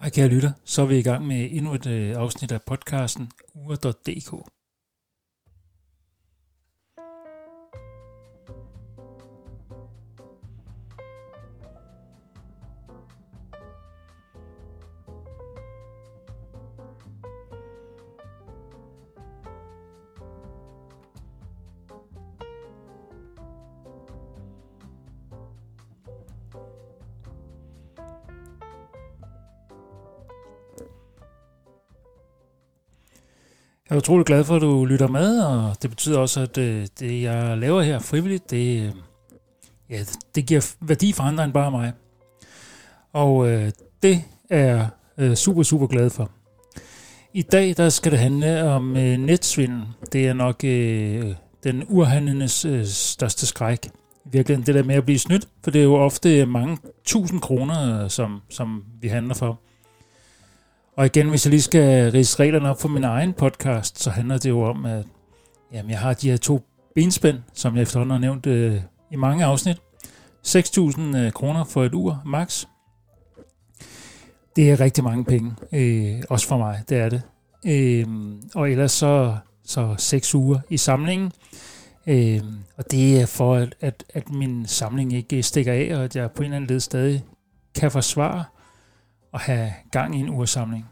Hej kære lytter, så er vi i gang med endnu et øh, afsnit af podcasten ure.dk. er utrolig glad for, at du lytter med, og det betyder også, at øh, det, jeg laver her frivilligt, det, øh, ja, det giver værdi for andre end bare mig. Og øh, det er jeg øh, super, super glad for. I dag der skal det handle om øh, netsvindel. Det er nok øh, den urhandlendes øh, største skræk. Virkelig det der med at blive snydt, for det er jo ofte mange tusind kroner, øh, som, som vi handler for. Og igen, hvis jeg lige skal rise reglerne op for min egen podcast, så handler det jo om, at jamen, jeg har de her to benspænd, som jeg efterhånden har nævnt øh, i mange afsnit. 6.000 øh, kroner for et ur, max. Det er rigtig mange penge, øh, også for mig, det er det. Øh, og ellers så, så 6 uger i samlingen. Øh, og det er for, at, at, at min samling ikke øh, stikker af, og at jeg på en eller anden led stadig kan forsvare at have gang i en ursamling.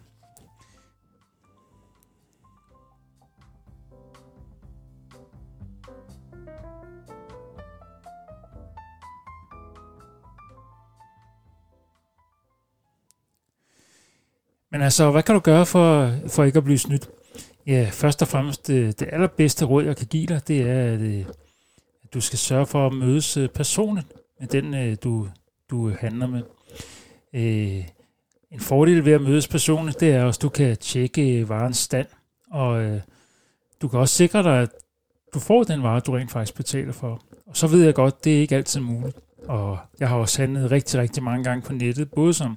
Men altså, hvad kan du gøre for, for ikke at blive snydt? Ja, først og fremmest, det, det allerbedste råd, jeg kan give dig, det er, at, øh, at du skal sørge for at mødes øh, personen med den, øh, du, du handler med. En fordel ved at mødes personligt, det er også, at du kan tjekke varens stand, og du kan også sikre dig, at du får den vare, du rent faktisk betaler for. Og så ved jeg godt, det er ikke altid muligt. Og jeg har også handlet rigtig, rigtig mange gange på nettet, både som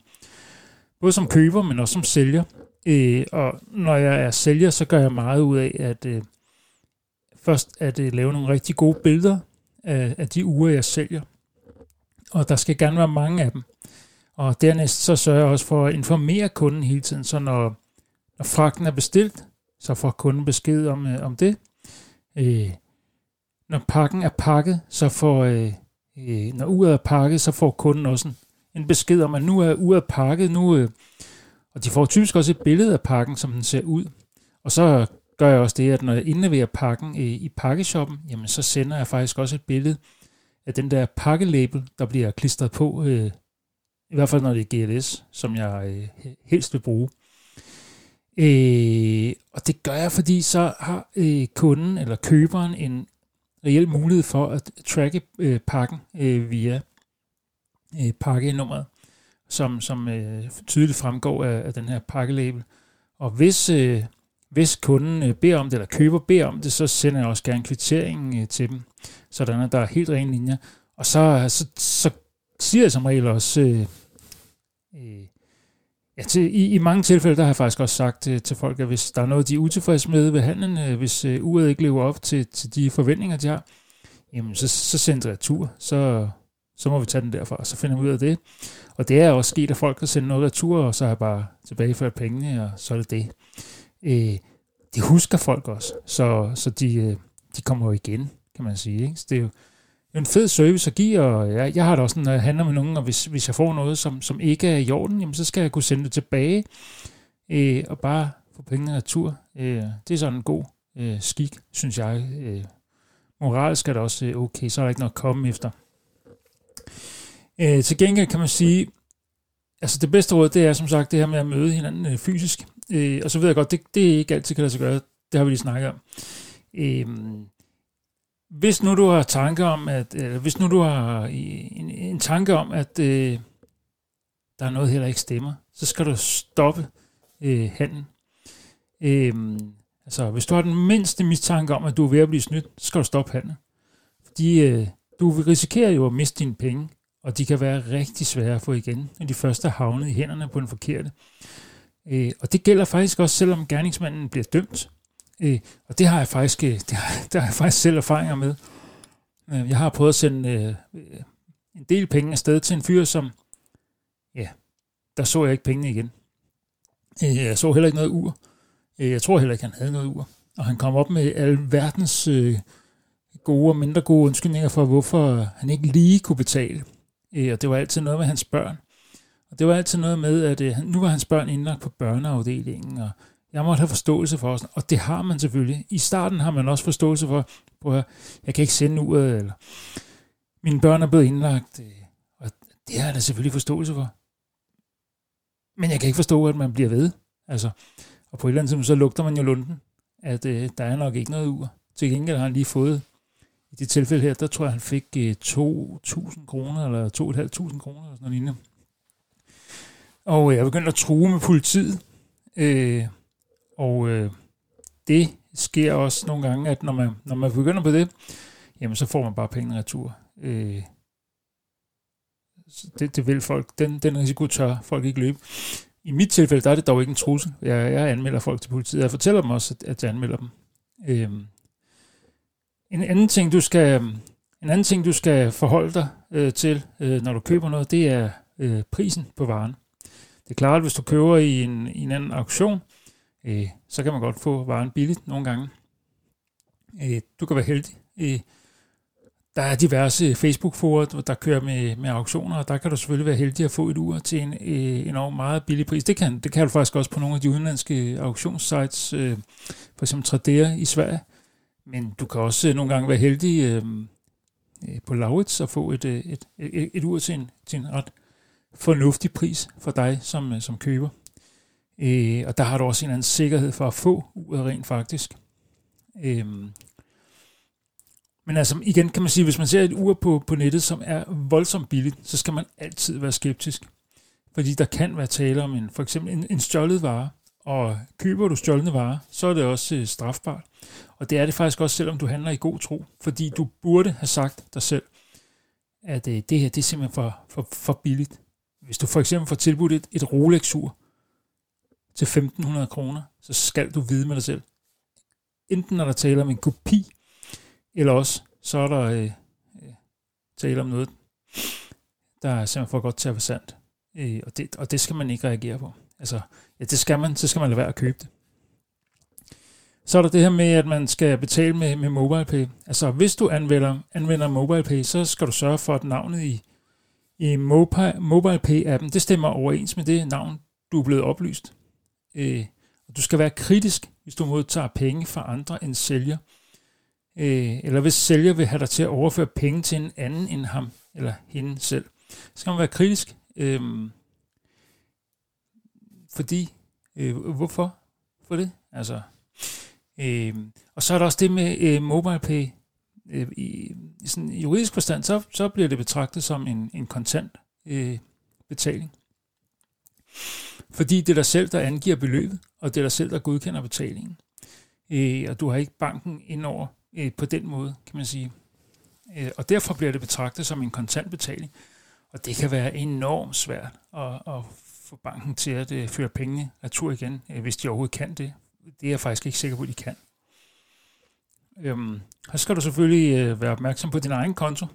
både som køber, men også som sælger. Øh, og når jeg er sælger, så gør jeg meget ud af at øh, først at øh, lave nogle rigtig gode billeder af, af de uger, jeg sælger. Og der skal gerne være mange af dem. Og dernæst så sørger jeg også for at informere kunden hele tiden, så når, når fragten er bestilt, så får kunden besked om, øh, om det. Øh, når pakken er pakket, så får, øh, øh, når uret er pakket, så får kunden også en, en besked om, at nu er uret pakket, nu, øh, og de får typisk også et billede af pakken, som den ser ud. Og så gør jeg også det, at når jeg indleverer pakken øh, i pakkeshoppen, jamen så sender jeg faktisk også et billede af den der pakkelabel, der bliver klistret på, øh, i hvert fald når det er GLS, som jeg øh, helst vil bruge. Øh, og det gør jeg, fordi så har øh, kunden eller køberen en reel mulighed for at tracke øh, pakken øh, via øh, pakkenummeret, som, som øh, tydeligt fremgår af, af den her pakkelabel. Og hvis, øh, hvis kunden øh, beder om det, eller køber beder om det, så sender jeg også gerne kvitteringen øh, til dem, sådan at der er helt rene linjer. Og så, så, så siger jeg som regel også, øh, øh, ja, til, i, i mange tilfælde, der har jeg faktisk også sagt til, til folk, at hvis der er noget, de er utilfredse med ved handlen, øh, hvis øh, uret ikke lever op til, til de forventninger, de har, jamen så, så send jeg retur, så, så må vi tage den derfra, og så finder vi ud af det. Og det er også sket, at folk har sendt noget retur, og så har jeg bare tilbageført pengene, og så er det det. Øh, det husker folk også, så, så de, øh, de kommer jo igen, kan man sige. Ikke? Så det er jo en fed service at give, og jeg, jeg har det også, når jeg handler med nogen, og hvis, hvis jeg får noget, som, som ikke er i orden, jamen, så skal jeg kunne sende det tilbage, øh, og bare få pengene retur. Øh, det er sådan en god øh, skik, synes jeg. Øh, moralsk er det også øh, okay, så er der ikke noget at komme efter. Øh, til gengæld kan man sige, altså det bedste råd, det er som sagt det her med at møde hinanden øh, fysisk. Øh, og så ved jeg godt, det, det er ikke altid kan lade sig gøre. Det har vi lige snakket om. Øh, hvis nu du har tanke om, at, eller hvis nu du har en, en tanke om, at øh, der er noget her, der ikke stemmer, så skal du stoppe øh, handlen. Øh, altså, hvis du har den mindste mistanke om, at du er ved at blive snydt, så skal du stoppe handlen. Fordi øh, du risikerer jo at miste dine penge og de kan være rigtig svære at få igen, når de første har havnet i hænderne på den forkerte. Øh, og det gælder faktisk også, selvom gerningsmanden bliver dømt. Øh, og det har jeg faktisk, øh, det har, det har jeg faktisk selv erfaringer med. Øh, jeg har prøvet at sende øh, øh, en del penge afsted til en fyr, som, ja, der så jeg ikke pengene igen. Øh, jeg så heller ikke noget ur. Øh, jeg tror heller ikke, han havde noget ur. Og han kom op med al verdens øh, gode og mindre gode undskyldninger for, hvorfor han ikke lige kunne betale. Øh, og det var altid noget med hans børn. Og det var altid noget med, at øh, nu var hans børn indlagt på børneafdelingen, og jeg måtte have forståelse for os. Og det har man selvfølgelig. I starten har man også forståelse for, at jeg kan ikke sende uret, eller mine børn er blevet indlagt. Øh, og det har jeg da selvfølgelig forståelse for. Men jeg kan ikke forstå, at man bliver ved. Altså, og på et eller andet tidspunkt, så lugter man jo lunden, at øh, der er nok ikke noget ur. Til gengæld har han lige fået, i det tilfælde her, der tror jeg, han fik øh, 2.000 kroner, eller 2.500 kroner, eller sådan noget lignende. Og øh, jeg begyndte at true med politiet. Øh, og øh, det sker også nogle gange, at når man, når man begynder på det, jamen så får man bare pengene retur. Øh, det, det vil folk. Den, den risiko tør folk ikke løbe. I mit tilfælde, der er det dog ikke en trussel. Jeg, jeg anmelder folk til politiet. Jeg fortæller dem også, at, at jeg anmelder dem. Øh, en anden ting, du skal, en anden ting, du skal forholde dig øh, til, øh, når du køber noget, det er øh, prisen på varen. Det er klart, at hvis du køber i en, i en anden auktion, øh, så kan man godt få varen billigt nogle gange. Øh, du kan være heldig. Øh, der er diverse Facebook-forer, der kører med, med auktioner, og der kan du selvfølgelig være heldig at få et ur til en øh, enormt meget billig pris. Det kan, det kan du faktisk også på nogle af de udenlandske auktionssites, øh, for eksempel Tradera i Sverige. Men du kan også øh, nogle gange være heldig øh, øh på Laurits at få øh, et, et, et, et, ur til en, til en ret fornuftig pris for dig som, som køber. Øh, og der har du også en eller anden sikkerhed for at få uret rent faktisk. Øh, men altså igen kan man sige, hvis man ser et ur på, på nettet, som er voldsomt billigt, så skal man altid være skeptisk. Fordi der kan være tale om en, for eksempel en, en stjålet vare, og køber du stjålne varer, så er det også øh, strafbart. Og det er det faktisk også, selvom du handler i god tro, fordi du burde have sagt dig selv, at øh, det her det er simpelthen for, for, for billigt. Hvis du for eksempel får tilbudt et, et Rolex-ur til 1.500 kroner, så skal du vide med dig selv. Enten når der taler om en kopi, eller også så er der øh, øh, tale om noget, der er simpelthen for godt til at være sandt. Øh, og, det, og det skal man ikke reagere på. Altså, ja, det skal man, så skal man lade være at købe det. Så er der det her med, at man skal betale med, med MobilePay. Altså, hvis du anvender, anvender MobilePay, så skal du sørge for, at navnet i, i MobilePay-appen, det stemmer overens med det navn, du er blevet oplyst. Øh, du skal være kritisk, hvis du modtager penge fra andre end sælger. Øh, eller hvis sælger vil have dig til at overføre penge til en anden end ham eller hende selv. Så skal man være kritisk. Øh, fordi, øh, hvorfor? For det? Altså, øh, og så er der også det med øh, MobilePay. Øh, i, I sådan juridisk forstand, så, så bliver det betragtet som en, en kontant øh, betaling. Fordi det er dig selv, der angiver beløbet, og det er dig selv, der godkender betalingen. Øh, og du har ikke banken indover øh, på den måde, kan man sige. Øh, og derfor bliver det betragtet som en kontantbetaling. Og det kan være enormt svært at, at få banken til at øh, føre pengene retur igen, øh, hvis de overhovedet kan det. Det er jeg faktisk ikke sikker på, at de kan. Øhm, så skal du selvfølgelig øh, være opmærksom på din egen konto.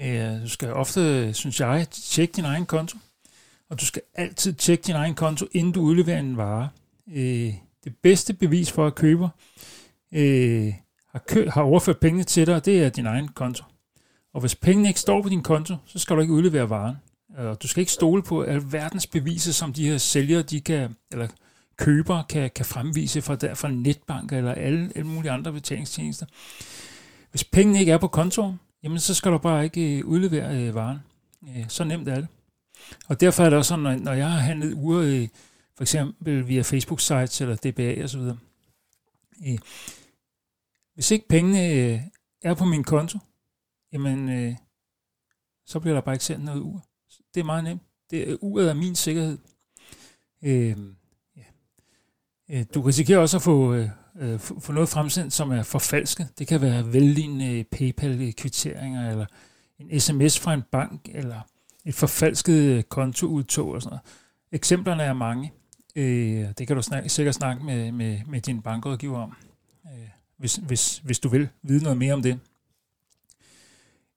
Øh, du skal ofte, synes jeg, tjekke din egen konto. Og du skal altid tjekke din egen konto, inden du udleverer en vare. Øh, det bedste bevis for, at køber øh, har, kø- har overført pengene til dig, det er din egen konto. Og hvis pengene ikke står på din konto, så skal du ikke udlevere varen. Og du skal ikke stole på al verdens beviser, som de her sælgere, de kan, eller køber kan, kan fremvise fra, der, fra netbanker eller alle, alle mulige andre betalingstjenester. Hvis pengene ikke er på kontoen, jamen så skal du bare ikke øh, udlevere øh, varen. Øh, så nemt er det. Og derfor er det også sådan, når, når jeg har handlet uger, øh, for eksempel via Facebook-sites eller DBA osv., øh, hvis ikke pengene øh, er på min konto, jamen øh, så bliver der bare ikke sendt noget ur. Det er meget nemt. Det er uret er min sikkerhed. Øh, Øh, du risikerer også at få, øh, øh få noget fremsendt, som er forfalsket. Det kan være vellignende PayPal-kvitteringer, eller en sms fra en bank, eller et forfalsket øh, kontoudtog og sådan noget. Eksemplerne er mange. Øh, det kan du snak, sikkert snakke med, med, med din bankrådgiver om, øh, hvis, hvis, hvis du vil vide noget mere om det.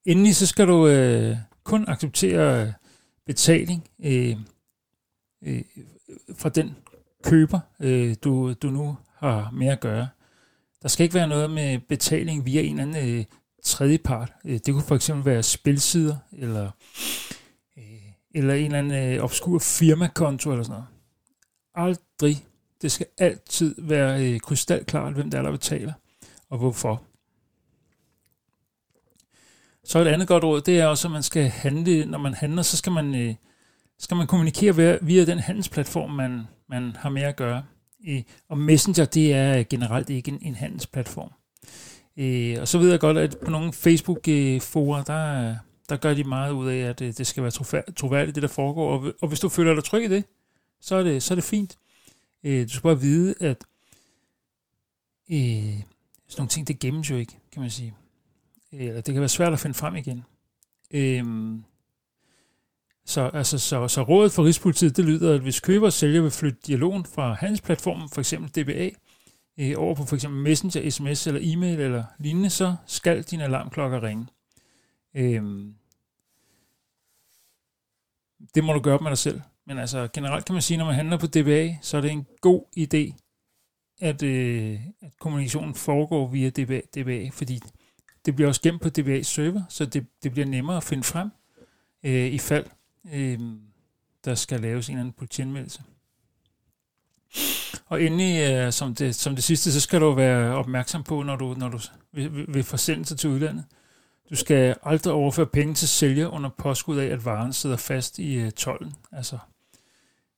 Endelig så skal du øh, kun acceptere betaling øh, øh, fra den køber, øh, du, du nu har med at gøre. Der skal ikke være noget med betaling via en eller anden øh, tredjepart. Øh, det kunne for eksempel være spilsider, eller, øh, eller en eller anden øh, obskur firmakonto, eller sådan noget. Aldrig. Det skal altid være øh, krystalklart, hvem der er, der betaler, og hvorfor. Så et andet godt råd, det er også, at man skal handle, når man handler, så skal man, øh, skal man kommunikere via, via den handelsplatform, man, man har med at gøre. Øh, og Messenger, det er generelt ikke en, en handelsplatform. Øh, og så ved jeg godt, at på nogle Facebook-forer, der, der gør de meget ud af, at øh, det, skal være troværdigt, det der foregår. Og, og hvis du føler dig tryg i det, så er det, så er det fint. Øh, du skal bare vide, at øh, sådan nogle ting, det gemmes jo ikke, kan man sige. Øh, eller det kan være svært at finde frem igen. Øh, så, altså, så, så rådet for Rigspolitiet, det lyder, at hvis køber og sælger vil flytte dialogen fra handelsplatformen, for eksempel DBA, øh, over på for eksempel Messenger, sms eller e-mail eller lignende, så skal din alarmklokker ringe. Øhm, det må du gøre med dig selv. Men altså generelt kan man sige, når man handler på DBA, så er det en god idé, at, øh, at kommunikationen foregår via DBA, DBA, fordi det bliver også gemt på DBA's server, så det, det bliver nemmere at finde frem øh, i fald øh, der skal laves en eller anden politianmeldelse. Og endelig, øh, som, det, som det sidste, så skal du være opmærksom på, når du, når du vil, vil forsendelse til udlandet. Du skal aldrig overføre penge til sælger under påskud af, at varen sidder fast i øh, tolden. Altså,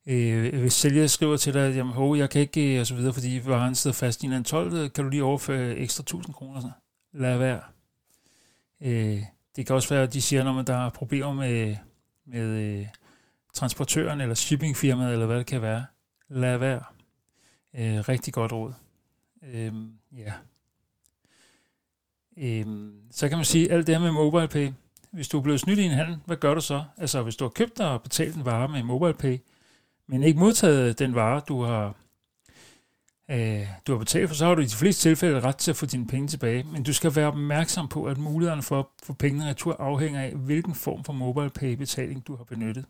øh, hvis sælger skriver til dig, at hov, jeg kan ikke, øh, og så videre, fordi varen sidder fast i en anden told, øh, kan du lige overføre ekstra 1000 kroner. Lad være. Øh, det kan også være, at de siger, når man der er problemer med med øh, transportøren eller shippingfirmaet, eller hvad det kan være. Lad være. Øh, rigtig godt råd. Øh, ja. Øh, så kan man sige, alt det her med MobilePay. Hvis du er blevet snydt i en handel, hvad gør du så? Altså, hvis du har købt og betalt en vare med MobilePay, men ikke modtaget den vare, du har øh, du har betalt for, så har du i de fleste tilfælde ret til at få dine penge tilbage. Men du skal være opmærksom på, at mulighederne for at få pengene retur afhænger af, hvilken form for mobile pay betaling du har benyttet.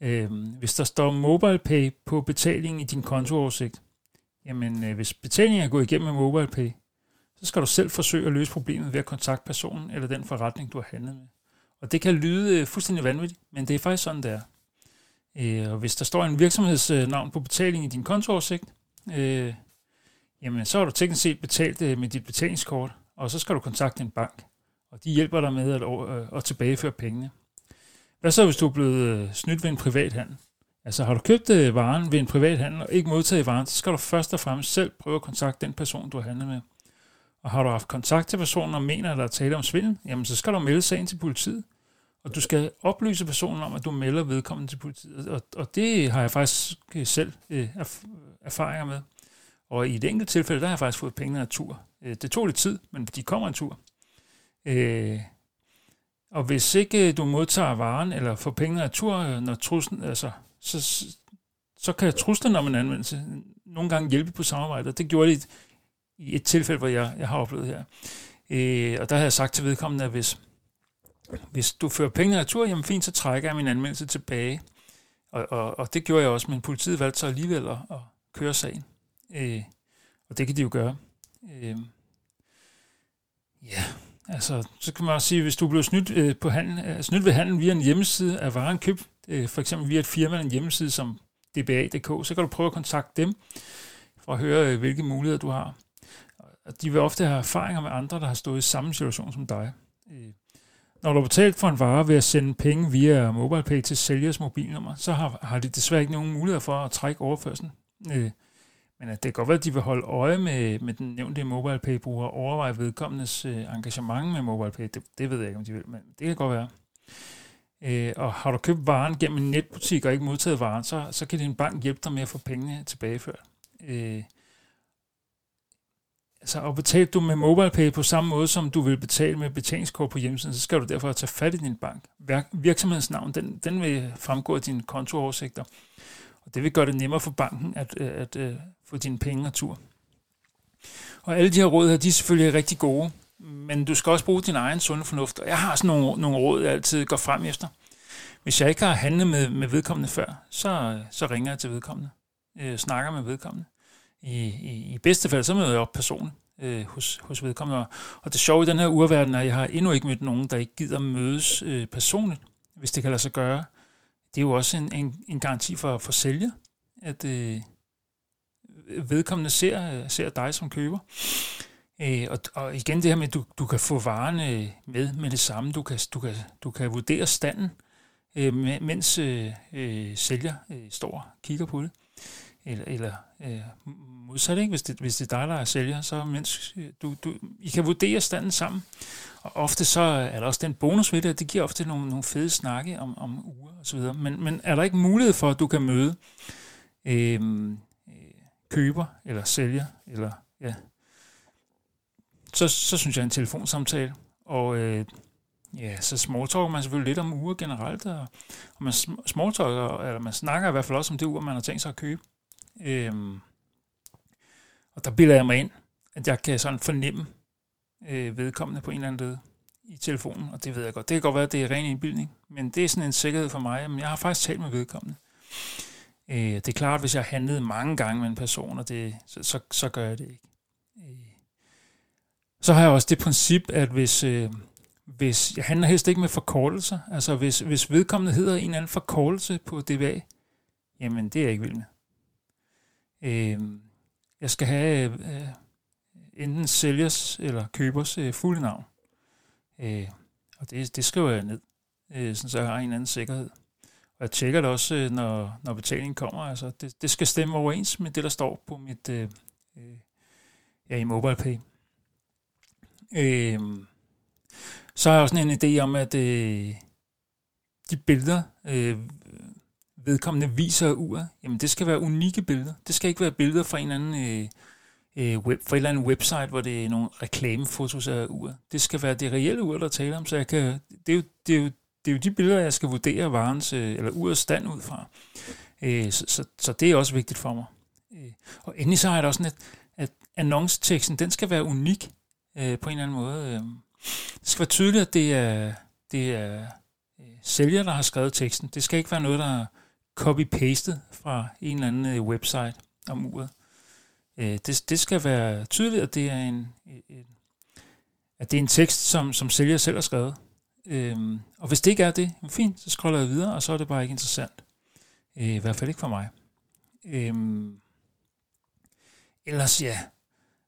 Øh, hvis der står mobile pay på betalingen i din kontooversigt, jamen øh, hvis betalingen er gået igennem med mobile pay, så skal du selv forsøge at løse problemet ved at kontakte personen eller den forretning, du har handlet med. Og det kan lyde øh, fuldstændig vanvittigt, men det er faktisk sådan, det er. Øh, og hvis der står en virksomhedsnavn øh, på betalingen i din kontooversigt, øh, jamen så har du teknisk set betalt øh, med dit betalingskort, og så skal du kontakte en bank, og de hjælper dig med at, øh, at tilbageføre pengene. Hvad så, hvis du er blevet øh, snydt ved en privat handel? Altså har du købt øh, varen ved en privat handel og ikke modtaget varen, så skal du først og fremmest selv prøve at kontakte den person, du har handlet med. Og har du haft kontakt til personen og mener, at der er tale om svindel, jamen så skal du melde sagen til politiet. Og du skal oplyse personen om, at du melder vedkommende til politiet. Og, og det har jeg faktisk øh, selv øh, erfaringer med. Og i et enkelt tilfælde, der har jeg faktisk fået pengene af tur. Øh, det tog lidt tid, men de kommer en tur. Øh, og hvis ikke øh, du modtager varen eller får pengene af tur, øh, når truslen, altså, så, så kan truslen om en anvendelse nogle gange hjælpe på samarbejdet. Det gjorde det i et tilfælde, hvor jeg, jeg har oplevet her. Øh, og der har jeg sagt til vedkommende, at hvis, hvis du fører pengene af tur, jamen fint, så trækker jeg min anmeldelse tilbage. Og, og, og det gjorde jeg også, men politiet valgte så alligevel at, at køre sagen. Øh, og det kan de jo gøre. Øh, ja, altså, så kan man også sige, hvis du blev snydt, øh, på handel, øh, snydt ved handel via en hjemmeside af varen købt, øh, for eksempel via et firma en hjemmeside som dba.dk, så kan du prøve at kontakte dem for at høre, øh, hvilke muligheder du har. Og de vil ofte have erfaringer med andre, der har stået i samme situation som dig. Øh, når du har betalt for en vare ved at sende penge via MobilePay til sælgers mobilnummer, så har, har de desværre ikke nogen mulighed for at trække overførselen. Øh, men at det kan godt være, at de vil holde øje med, med den nævnte MobilePay-bruger og overveje vedkommendes øh, engagement med MobilePay. Det, det ved jeg ikke, om de vil, men det kan godt være. Øh, og har du købt varen gennem en netbutik og ikke modtaget varen, så, så kan din bank hjælpe dig med at få pengene tilbageført. Øh, altså, og betaler du med MobilePay på samme måde, som du vil betale med betalingskort på hjemmesiden, så skal du derfor tage fat i din bank. Virksomhedsnavn, den, den vil fremgå af dine kontooversigter. Og det vil gøre det nemmere for banken at, øh, at, at, få dine penge tur. Og alle de her råd her, de er selvfølgelig rigtig gode, men du skal også bruge din egen sunde fornuft. Og jeg har sådan nogle, nogle råd, jeg altid går frem efter. hvis jeg ikke har handlet med, med vedkommende før, så, så ringer jeg til vedkommende, øh, snakker med vedkommende. I, i, I bedste fald, så møder jeg op personligt øh, hos, hos vedkommende. Og det sjove i den her urverden er, at jeg har endnu ikke mødt nogen, der ikke gider mødes øh, personligt, hvis det kan lade sig gøre. Det er jo også en, en, en garanti for, for sælger, at øh, vedkommende ser, ser dig som køber. Øh, og, og igen det her med, at du, du kan få varerne øh, med med det samme. Du kan, du kan, du kan vurdere standen, øh, mens øh, øh, sælger øh, står og kigger på det. Eller, eller øh, modsat, ikke? Hvis, det, hvis det er dig, der er sælger, så mens øh, du, du, I kan vurdere standen sammen. Og ofte så er der også den bonus ved det, at det giver ofte nogle, nogle fede snakke om, om uger og så videre. Men, men er der ikke mulighed for, at du kan møde øh, øh køber eller sælger, eller ja, så, så synes jeg en telefonsamtale. Og øh, ja, så smalltalker man selvfølgelig lidt om uger generelt, og, og man smalltalker, eller man snakker i hvert fald også om det ur, man har tænkt sig at købe. Øhm, og der bilder jeg mig ind, at jeg kan sådan fornemme øh, vedkommende på en eller anden led i telefonen, og det ved jeg godt. Det kan godt være, at det er ren indbildning, men det er sådan en sikkerhed for mig, men jeg har faktisk talt med vedkommende. Øh, det er klart, at hvis jeg har handlet mange gange med en person, og det, så, så, så gør jeg det ikke. Øh, så har jeg også det princip, at hvis, øh, hvis jeg handler helst ikke med forkortelser, altså hvis, hvis vedkommende hedder en eller anden forkortelse på DBA, jamen det er jeg ikke vild med. Øh, jeg skal have øh, enten sælgers eller købers øh, fulde navn. Øh, og det, det skriver jeg ned, øh, så jeg har en anden sikkerhed. Og jeg tjekker det også, øh, når, når betalingen kommer. Altså, det, det skal stemme overens med det, der står på mit øh, øh, ja, i MobilePay. Øh, så har jeg også en idé om, at øh, de billeder, øh, vedkommende viser uret, jamen det skal være unikke billeder. Det skal ikke være billeder fra en eller anden, øh, øh, web, fra en eller anden website, hvor det er nogle reklamefotos af uret. Det skal være det reelle ur, der taler om, så jeg kan, det, er jo, det, er jo, det er jo de billeder, jeg skal vurdere varens, øh, eller urets stand ud fra. Øh, så, så, så det er også vigtigt for mig. Øh, og endelig så har jeg det også sådan, at, at annonceteksten, den skal være unik øh, på en eller anden måde. Øh, det skal være tydeligt, at det er, det er øh, sælger, der har skrevet teksten. Det skal ikke være noget, der copy-pastet fra en eller anden øh, website om uret. Øh, det, det skal være tydeligt, at det er en, øh, en at det er en tekst, som, som sælger selv har skrevet. Øhm, og hvis det ikke er det, fint, så scroller jeg videre, og så er det bare ikke interessant. Øh, I hvert fald ikke for mig. Øhm, ellers, ja,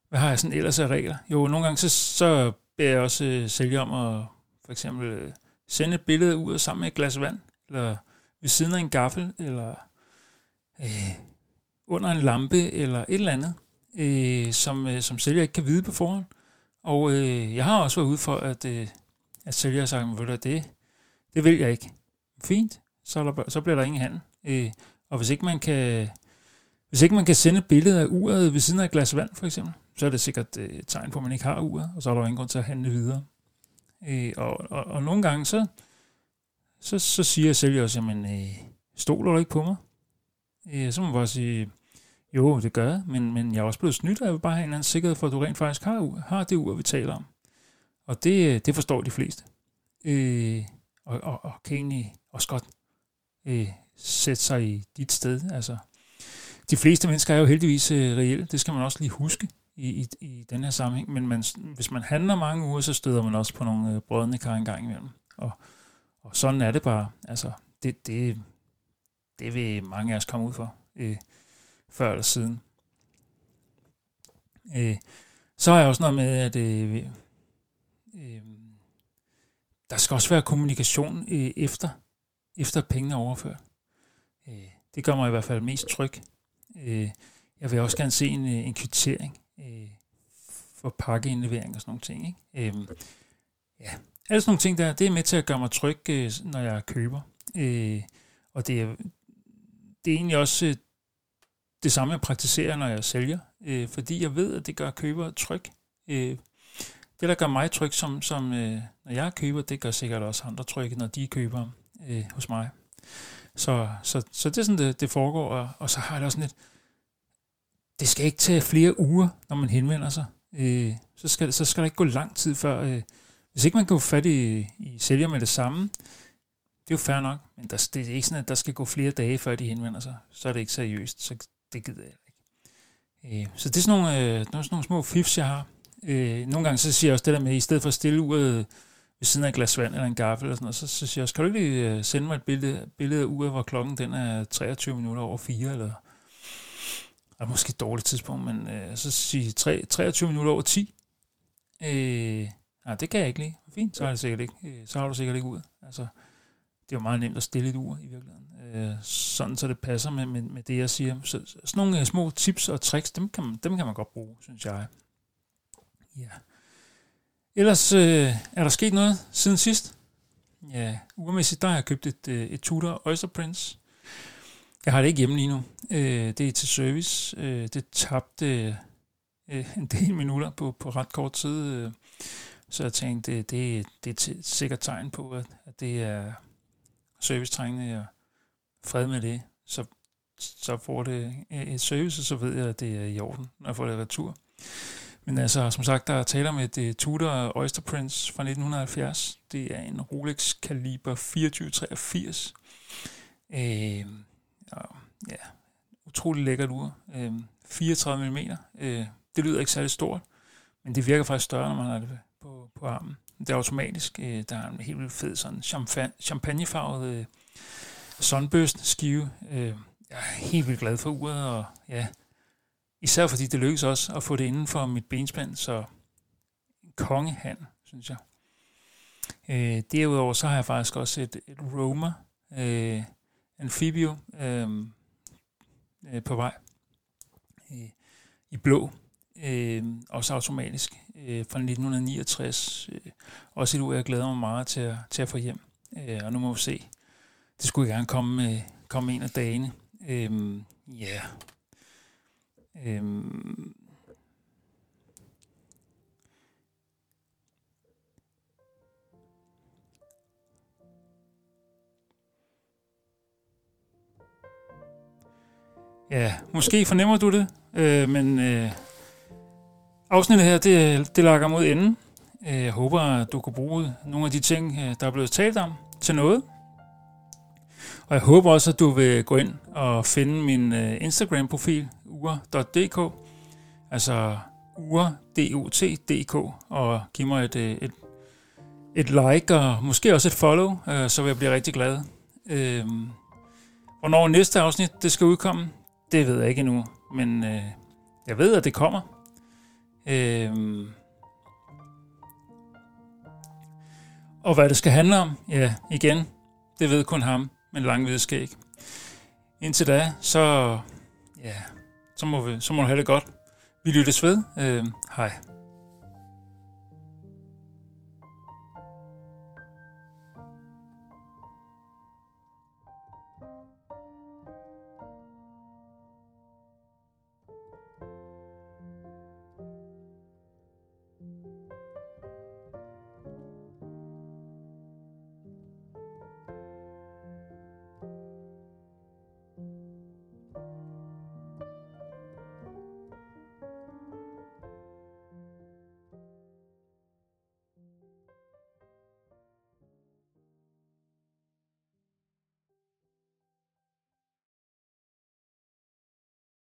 hvad har jeg sådan ellers af regler? Jo, nogle gange så, så beder jeg også øh, sælger om at for eksempel øh, sende et billede ud sammen med et glas vand, eller ved siden af en gaffel, eller øh, under en lampe, eller et eller andet, øh, som, øh, som sælger ikke kan vide på forhånd. Og øh, jeg har også været ude for, at, øh, at sælger har sagt, at det, det vil jeg ikke. Fint, så, der, så bliver der ingen handel. Øh, og hvis ikke man kan hvis ikke man kan sende et billede af uret ved siden af et glas vand, for eksempel, så er det sikkert øh, et tegn på, at man ikke har uret, og så er der ingen grund til at handle videre. Øh, og, og, og nogle gange, så, så, så siger sælger også, jamen, øh, stoler du ikke på mig? Øh, så må man bare sige, jo, det gør jeg, men, men jeg er også blevet snydt, og jeg vil bare have en eller anden sikkerhed for, at du rent faktisk har, har det ur, vi taler om. Og det, øh, det forstår de fleste. Øh, og, og, og kan egentlig også godt øh, sætte sig i dit sted. Altså, de fleste mennesker er jo heldigvis øh, reelle, det skal man også lige huske i, i, i den her sammenhæng, men man, hvis man handler mange uger, så støder man også på nogle øh, brødende kar en gang imellem. Og, og sådan er det bare. Altså, det, det, det vil mange af os komme ud for, øh, før eller siden. Øh, så er jeg også noget med, at øh, øh, der skal også være kommunikation øh, efter, efter pengene er overført. Øh, det gør mig i hvert fald mest tryg. Øh, jeg vil også gerne se en, øh, en kvittering øh, for pakkeindlevering og sådan nogle ting. Ikke? Øh, ja, alle sådan nogle ting der, det er med til at gøre mig tryg, øh, når jeg køber. Øh, og det er, det er egentlig også øh, det samme, jeg praktiserer, når jeg sælger. Øh, fordi jeg ved, at det gør køber tryg. Øh, det, der gør mig tryg, som, som øh, når jeg køber, det gør sikkert også andre trygge, når de køber øh, hos mig. Så, så, så det er sådan, det, det foregår, og, og så har jeg det også lidt, det skal ikke tage flere uger, når man henvender sig. Øh, så, skal, så skal der ikke gå lang tid før, øh, hvis ikke man kan få fat i, i sælger med det samme, det er jo fair nok, men der, det er ikke sådan, at der skal gå flere dage, før de henvender sig. Så er det ikke seriøst, så det gider jeg ikke. Øh, så det er sådan nogle, øh, sådan nogle små fifs, jeg har. Øh, nogle gange så siger jeg også det der med, i stedet for at stille uret ved siden af et glas vand eller en gaffel, eller sådan noget, så, så siger jeg også, kan du ikke lige øh, sende mig et billede, billede af uret, hvor klokken den er 23 minutter over 4, eller er måske et dårligt tidspunkt, men øh, så sige 3, 23 minutter over 10. Øh, nej, det kan jeg ikke lige. Fint, så har, det sikkert ikke, øh, så har du sikkert ikke ud. Altså, det er jo meget nemt at stille et ur i virkeligheden. Øh, sådan så det passer med, med, med det, jeg siger. Så, så sådan nogle øh, små tips og tricks, dem kan, man, dem kan man godt bruge, synes jeg. Ja. Ellers øh, er der sket noget siden sidst. Ja, urmæssigt, der har jeg købt et, øh, et Tudor Oyster Prince. Jeg har det ikke hjemme lige nu. Øh, det er til service. Øh, det tabte øh, en del minutter på, på ret kort tid. Øh, så jeg tænkte, det, det, det er et sikkert tegn på, at, at det er servicetrængende og fred med det. Så, så får det et service, og så ved jeg, at det er i orden, når jeg får det retur. Men altså, som sagt, der er tale om et uh, Tudor Oyster Prince fra 1970. Det er en Rolex kaliber 2483. Øh, og, ja, utrolig lækkert ur. Øh, 34 mm. Øh, det lyder ikke særlig stort, men det virker faktisk større, når man har det på, på armen. Det er automatisk. Øh, der er en helt vildt fed sådan champagne, champagnefarvet øh, sunburst skive. Øh, jeg er helt vildt glad for uret, og ja, især fordi det lykkedes også at få det inden for mit benspænd, så en kongehand, synes jeg. Øh, derudover så har jeg faktisk også et, et Roma øh, Amphibio øh, øh, på vej øh, i blå, øh, også automatisk, øh, fra 1969. Øh, også et ur, jeg glæder mig meget til at, til at få hjem. Øh, og nu må vi se. Det skulle gerne komme, øh, komme en af dagene. Øh, ja. Yeah. Øh, Ja, måske fornemmer du det, øh, men øh, afsnittet her, det, det lakker mod enden. Øh, jeg håber, at du kan bruge nogle af de ting, øh, der er blevet talt om, til noget. Og jeg håber også, at du vil gå ind og finde min øh, Instagram-profil, ure.dk, altså ure.dk, og give mig et, et, et like og måske også et follow, så vil jeg blive rigtig glad. Øhm, hvornår næste afsnit det skal udkomme, det ved jeg ikke endnu, men øh, jeg ved, at det kommer. Øhm. og hvad det skal handle om, ja, igen, det ved kun ham, men lang skæg. Indtil da, så, ja, så må, vi, så må du have det godt. Vi lyttes ved. Øhm, hej.